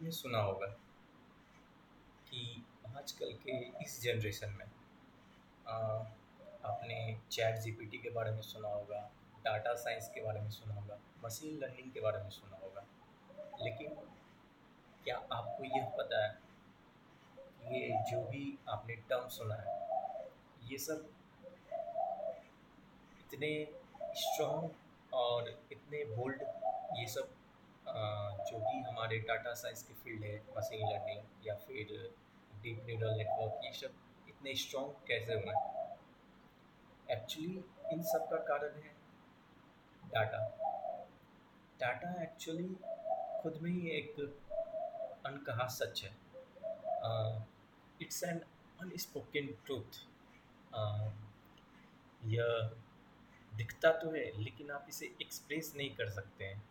आपने सुना होगा कि आजकल के इस जनरेशन में आ, आपने चैट जीपीटी के बारे में सुना होगा डाटा साइंस के बारे में सुना होगा मशीन लर्निंग के बारे में सुना होगा। लेकिन क्या आपको यह पता है ये जो भी आपने टर्म सुना है ये सब इतने स्ट्रॉन्ग और इतने बोल्ड ये सब जो भी हमारे डाटा साइंस की फ़ील्ड है मशीन लर्निंग या फिर डीप न्यूरल नेटवर्क ये सब इतने स्ट्रॉन्ग कैसे हुए एक्चुअली इन सब का कारण है डाटा डाटा एक्चुअली खुद में ही एक अनकहा सच है. इट्स एन अनस्पोकन ट्रूथ यह दिखता तो है, लेकिन आप इसे एक्सप्रेस नहीं कर सकते हैं.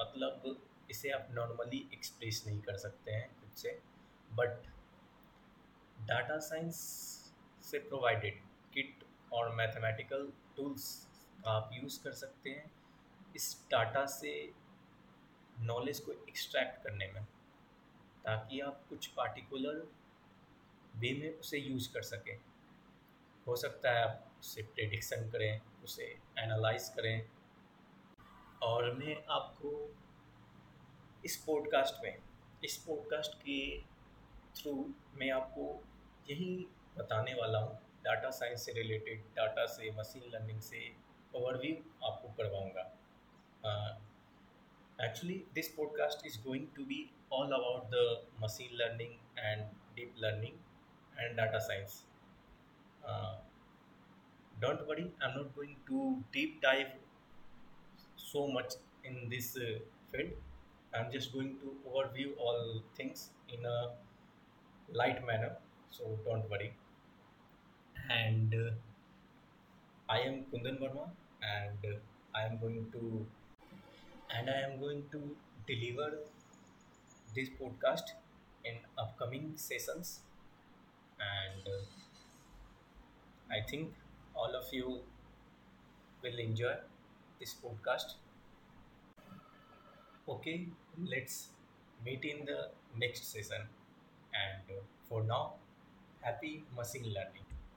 मतलब इसे आप नॉर्मली एक्सप्रेस नहीं कर सकते हैं खुद से बट डाटा साइंस से प्रोवाइडेड किट और मैथमेटिकल टूल्स आप यूज़ कर सकते हैं इस डाटा से नॉलेज को एक्सट्रैक्ट करने में, ताकि आप कुछ पार्टिकुलर वे में उसे यूज़ कर सकें। हो सकता है आप उसे प्रेडिक्शन करें, उसे एनालाइज करें और मैं आपको इस पॉडकास्ट में, इस पॉडकास्ट के थ्रू मैं आपको यही बताने वाला हूँ डाटा साइंस से रिलेटेड डाटा से मशीन लर्निंग से ओवरव्यू आपको करवाऊँगा। Actually this podcast is going to be all about the machine learning and deep learning and data science don't worry, i'm not going to deep dive so much in this uh, field. I'm just going to overview all things in a light manner so don't worry. And uh, i am kundan verma and uh, i am going to and i am going to deliver this podcast in upcoming sessions. And uh, i think all of you will enjoy this podcast. Okay, let's meet in the next session. And uh, for now, happy machine learning.